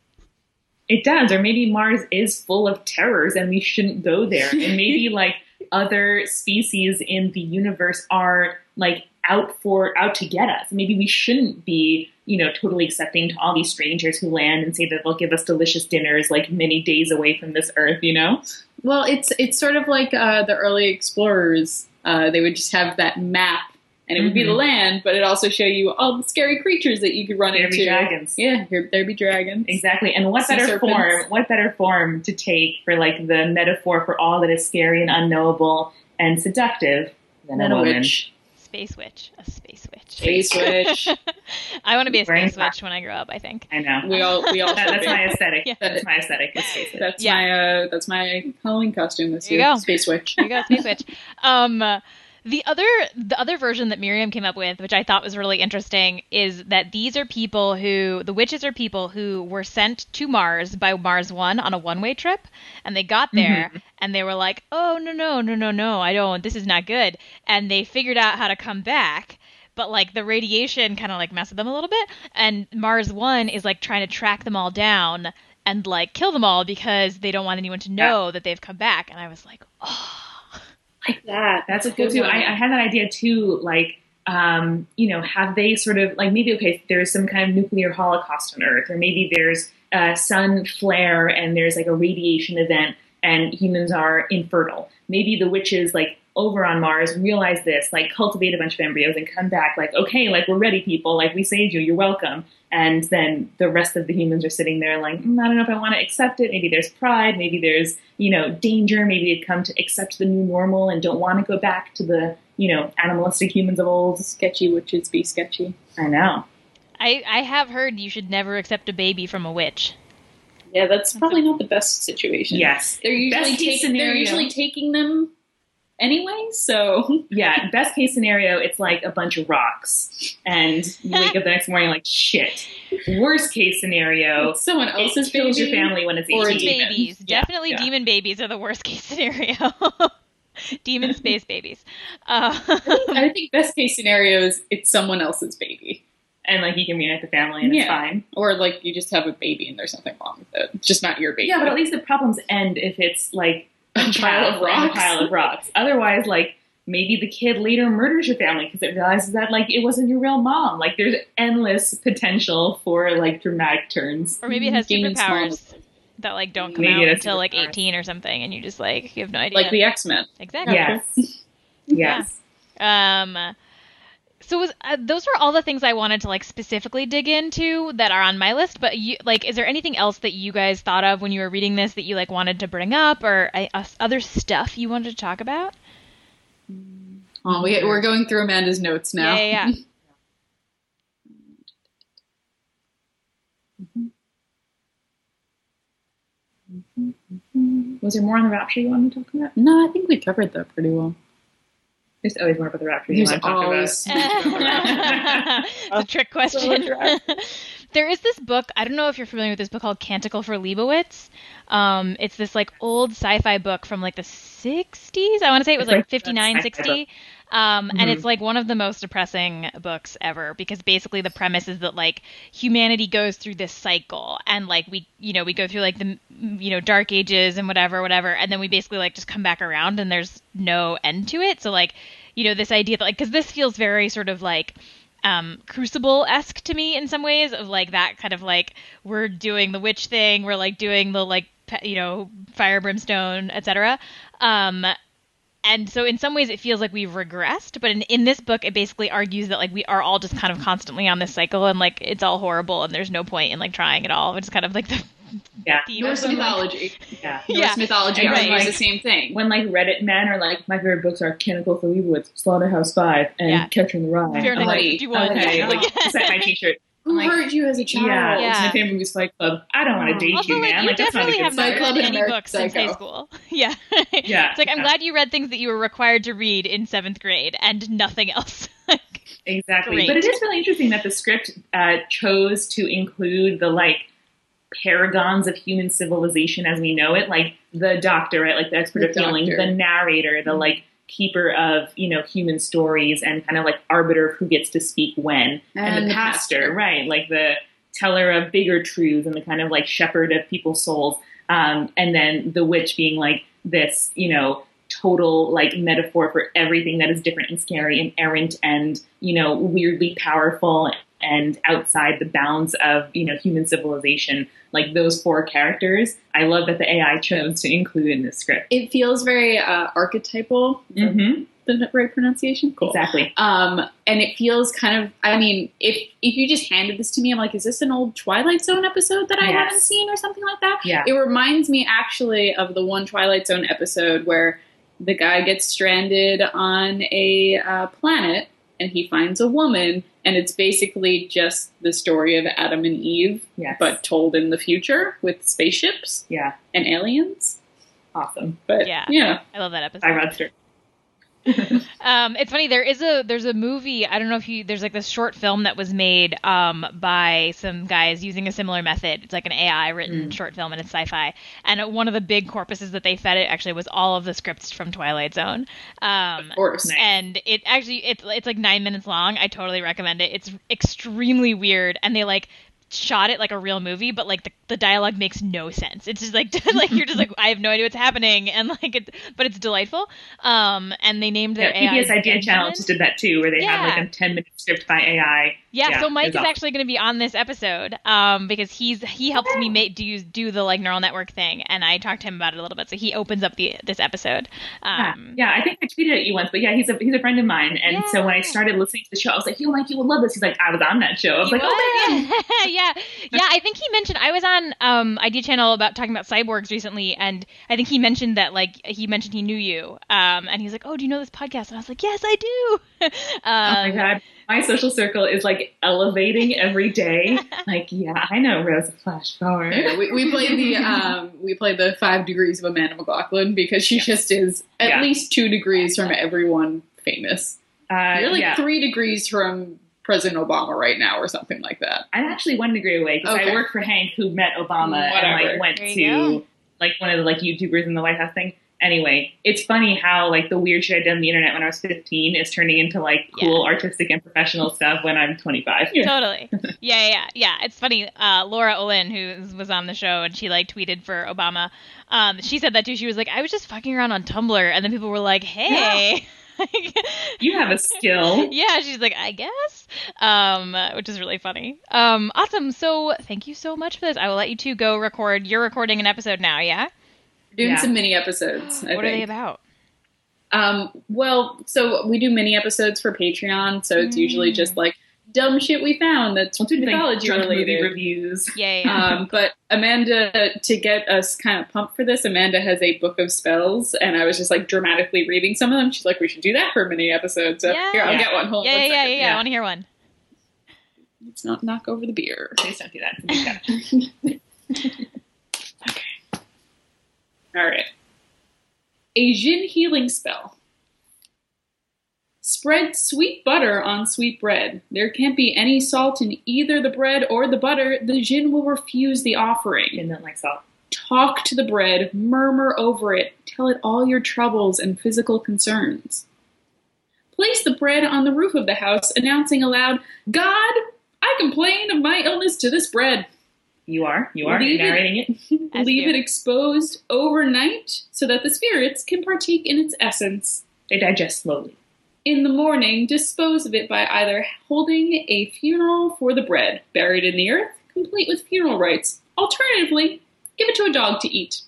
It does, or maybe Mars is full of terrors and we shouldn't go there. And maybe like other species in the universe are like out for out to get us. Maybe we shouldn't be, you know, totally accepting to all these strangers who land and say that they'll give us delicious dinners like many days away from this earth, you know? Well, it's it's sort of like uh, the early explorers. Uh, they would just have that map, and it would be the Mhm. land, but it also show you all the scary creatures that you could run There'd into. be dragons. Yeah, here, there'd be dragons. Exactly. And what Sea better serpents. form what better form to take for like the metaphor for all that is scary and unknowable and seductive than Then a a woman? witch. Space witch. A space witch. Space witch. I want to be a Wearing space witch when I grow up. I think. I know. We all we all That- that's should my aesthetic. Yeah. That's my aesthetic. Space witch. That's Yeah. my uh that's my Halloween costume this There you year. go. Space witch. There you go, space witch. Um, uh, the other the other version that Miriam came up with, which I thought was really interesting, is that these are people who the witches are people who were sent to Mars by Mars One on a one way trip, and they got mm-hmm. there and they were like, "Oh no no no no no, I don't. This is not good," and they figured out how to come back. But like the radiation kind of like messed with them a little bit, and Mars One is like trying to track them all down and like kill them all because they don't want anyone to know that they've come back. And I was like, oh. Like that. That's a good too. I, I had that idea too. Like, um, you know, have they sort of like maybe okay, there's some kind of nuclear holocaust on Earth, or maybe there's a sun flare and there's like a radiation event, and humans are infertile. Maybe the witches like over on Mars realize this, like cultivate a bunch of embryos and come back like, okay, like we're ready, people, like we saved you, you're welcome. And then the rest of the humans are sitting there like, mm, I don't know if I want to accept it. Maybe there's pride, maybe there's, you know, danger, maybe they've come to accept the new normal and don't want to go back to the, you know, animalistic humans of old. sketchy witches be sketchy. I know. I, I have heard you should never accept a baby from a witch. Yeah, that's probably not the best situation. Yes. They're usually Best they're usually taking them anyway, so Yeah, best case scenario, it's like a bunch of rocks, and you wake up the next morning like shit. Worst case scenario, it's someone else's it kills your family when it's or eighteen. Demon demon. babies. Yeah, Definitely yeah. demon babies are the worst case scenario. demon space babies. Uh, I think best case scenario is it's someone else's baby. and like you can reunite the family and it's fine. Or like you just have a baby and there's something wrong with it. It's just not your baby. Yeah, but at least the problems end if it's like A pile child of and a rocks. pile of rocks. Otherwise, like maybe the kid later murders your family because it realizes that like it wasn't your real mom. Like there's endless potential for like dramatic turns. or maybe it has Demon superpowers that like don't come Maybe out until like 18 or something, and you just like you have no idea. like the X Men. exactly. Yes. yes. Um, so was, uh, those were all the things I wanted to like specifically dig into that are on my list. But you like, is there anything else that you guys thought of when you were reading this that you like wanted to bring up, or uh, other stuff you wanted to talk about? Oh, we, we're going through Amanda's notes now. Yeah, yeah, yeah. Was there more on the rapture you wanted to talk about? No, I think we covered that pretty well. There's always more about the rapture you There's want to talk always about. it's a trick question. there is this book. I don't know if you're familiar with this book called Canticle for Leibowitz. Um, it's this like old sci-fi book from like the 60s. I want to say it was like like 59, 60. Um, and Mhm. it's like one of the most depressing books ever because basically the premise is that like humanity goes through this cycle and like we, you know, we go through like the, mm, you know, dark ages and whatever, whatever. And then we basically like just come back around and there's no end to it. So like, you know, this idea that like, cause this feels very sort of like, um, crucible esque to me in some ways of like that kind of like we're doing the witch thing, we're like doing the like you know fire brimstone, etc. Um, and so in some ways it feels like we've regressed, but in, in this book it basically argues that like we are all just kind of constantly on this cycle and like it's all horrible and there's no point in like trying at all. It's kind of like the Yeah. theme Norse of, like- mythology. Yeah. Yeah. Norse mythology And argues like- the same thing. When like Reddit men are like, my favorite books are Canticle for Leibowitz, Slaughterhouse Five, and Yeah. Catcher in the Rye. Fahrenheit I'm like, 51. okay, Yeah. like set my t-shirt. Who like- hurt you as a child? Yeah, Yeah. it's my favorite movie's Fight Club. I don't want to date Also, you, like man. you like that's not a definitely good have not Club read any American books since Psycho. high school. Yeah, Yeah, It's like I'm yeah. glad you read things that you were required to read in seventh grade and nothing else. Exactly. Great. But it is really interesting that the script uh, chose to include the like paragons of human civilization as we know it, like the doctor, right? Like the expert The of healing, the narrator, the like keeper of you know human stories, and kind of like arbiter of who gets to speak when, and, the, the pastor, pastor. right? Like the teller of bigger truths and the kind of like shepherd of people's souls, um, and then the witch being like this, you know. Total like metaphor for everything that is different and scary and errant and you know weirdly powerful and outside the bounds of you know human civilization like those four characters i love that the ai chose to include in this script It feels very uh, archetypal. mm-hmm. The right pronunciation? Cool. exactly Um, and it feels kind of. I mean, if if you just handed this to me, I'm like, is this an old Twilight Zone episode that I Yes. haven't seen or something like that? yeah It reminds me actually of the one Twilight Zone episode where the guy gets stranded on a uh, planet and he finds a woman, and it's basically just the story of Adam and Eve, Yes. but told in the future with spaceships yeah, and aliens. awesome. But Yeah. yeah, I love that episode. Hi, Rodster. Um, it's funny. There is a there's a movie. I don't know if you there's like this short film that was made um, by some guys using a similar method. It's like an AI written short film and it's sci-fi. And one of the big corpuses that they fed it actually was all of the scripts from Twilight Zone. Um, of course. And it actually it's it's like nine minutes long. I totally recommend it. It's extremely weird, and they like shot it like a real movie, but like the, the dialogue makes no sense. It's just like like you're just like I have no idea what's happening, and like it, but it's delightful. Um, and they named their Yeah, AI PBS Idea Channel Benjamin. just did that too, where they have like a 10 minute script by AI. Yeah, Yeah, so Mike is awesome. actually going to be on this episode um, because he's he helped me make do do the like neural network thing, and I talked to him about it a little bit. So he opens up the this episode. Yeah, Um, yeah, I think I tweeted at you once, but yeah, he's a he's a friend of mine, and so when I started listening to the show, I was like, "Yo, Mike, you would love this." He's like, "I was on that show." I was He like, "Oh my god!" was? yeah, yeah. I think he mentioned I was on um Idea Channel about talking about cyborgs recently, and I think he mentioned that like he mentioned he knew you, um, and he's like, "Oh, do you know this podcast?" And I was like, "Yes, I do." um, Oh my god, my social circle is like elevating every day. like, yeah, I know Rosa Flash Forward. Yeah, we, we played the um, we played the five degrees of Amanda McLoughlin because she just is at Yeah. least two degrees from everyone famous. Uh, You're like yeah, three degrees from President Obama right now, or something like that. I'm actually one degree away because Okay. I work for Hank, who met Obama and Whatever. like went to go. like one of the like YouTubers in the White House thing. Anyway, it's funny how like the weird shit I did on the internet when I was 15 is turning into like cool artistic and professional stuff when I'm 25. totally. Yeah, yeah, yeah. It's funny. Uh, Laura Olin, who was on the show, and she like tweeted for Obama. Um, she said that too. She was like, "I was just fucking around on Tumblr," and then people were like, "Hey." You have a skill. yeah, she's like, I guess, um, which is really funny. Um, awesome. So thank you so much for this. I will let you two go record. You're recording an episode now, yeah? We're doing Yeah. some mini episodes. I what are they about? Um, well, so we do mini episodes for Patreon, so it's usually just like dumb shit we found that's We'll do like mythology drunk movie related. reviews. Yeah, yeah. yeah. Um, but Amanda, to get us kind of pumped for this, Amanda has a book of spells, and I was just like dramatically reading some of them. She's like, "We should do that for a mini episode." So Yeah. here, I'll Yeah. get one. Hold yeah, on yeah, one yeah, yeah, second. yeah. I want to hear one. Let's not knock over the beer. Please don't do that. It's a big cut. All right. A Jinn healing spell. Spread sweet butter on sweet bread. There can't be any salt in either the bread or the butter. The Jinn will refuse the offering. And then like salt. Talk to the bread, murmur over it, tell it all your troubles and physical concerns. Place the bread on the roof of the house, announcing aloud, God, I complain of my illness to this bread. You are. You are Leave narrating it. As Leave you. it exposed overnight so that the spirits can partake in its essence. They digest slowly. In the morning, dispose of it by either holding a funeral for the bread, buried in the earth, complete with funeral rites. Alternatively, give it to a dog to eat.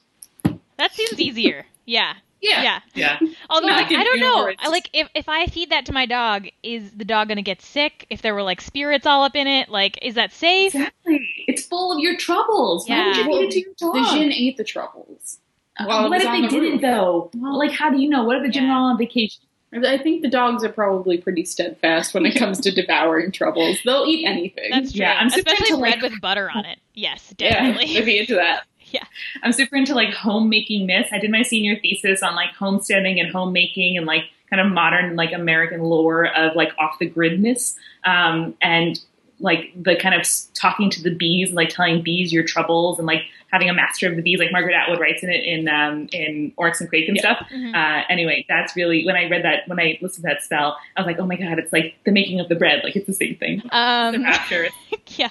That seems easier. Yeah. Yeah. Yeah. Yeah. Although, Not like, I don't know. words. I, like, if, if I feed that to my dog, is the dog going to get sick? If there were, like, spirits all up in it? Like, is that safe? Exactly. It's full of your troubles. Why would Yeah. you feed it to your dog? The Jinn ate the troubles. While it what if they the didn't roof. though? Well- like, how do you know? What if the Jinn Yeah. are all on vacation? I think the dogs are probably pretty steadfast when it comes to devouring troubles. They'll eat anything. That's true. Yeah, I'm super Especially into, bread like- with butter on it. Yes, yeah, definitely. if you into that. I'm super into like homemaking myths. I did my senior thesis on like homesteading and homemaking and like kind of modern like American lore of like off the gridness um, and like the kind of talking to the bees and like telling bees your troubles and like having a master of the bees like Margaret Atwood writes in it in um, in Oryx and Crake and Yeah. stuff. Mhm. Uh, anyway, that's really when I read that when I listened to that spell, I was like, oh my god, it's like the making of the bread. Like it's the same thing. The Um, rapture. yeah.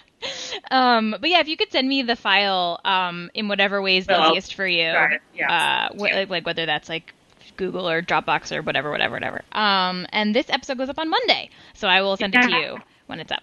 Um, but yeah, if you could send me the file um, in whatever way is Well, easiest for you. Yeah. uh, wh- like, like whether that's like Google or Dropbox or whatever, whatever, whatever. Um, and this episode goes up on Monday, so I will send it to you when it's up.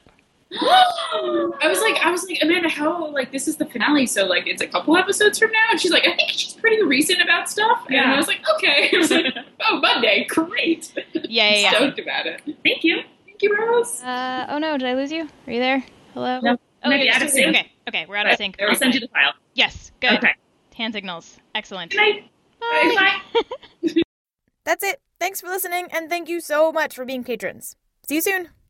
I was like, I was like, Amanda, how like this is the finale, so like it's a couple episodes from now, and she's like, I think she's pretty recent about stuff, and Yeah. I was like, okay, I was like, oh, Monday, great, Yeah, yeah, yeah. stoked about it. Thank you. Thank you, Rose. Uh, oh no, did I lose you? Are you there? Hello? No. Oh, Maybe out of sync. Okay, okay, we're out of sync. I'll send you the file. Yes, good. Okay. Hand signals. Excellent. Good night. Bye. Bye. That's it. Thanks for listening, and thank you so much for being patrons. See you soon.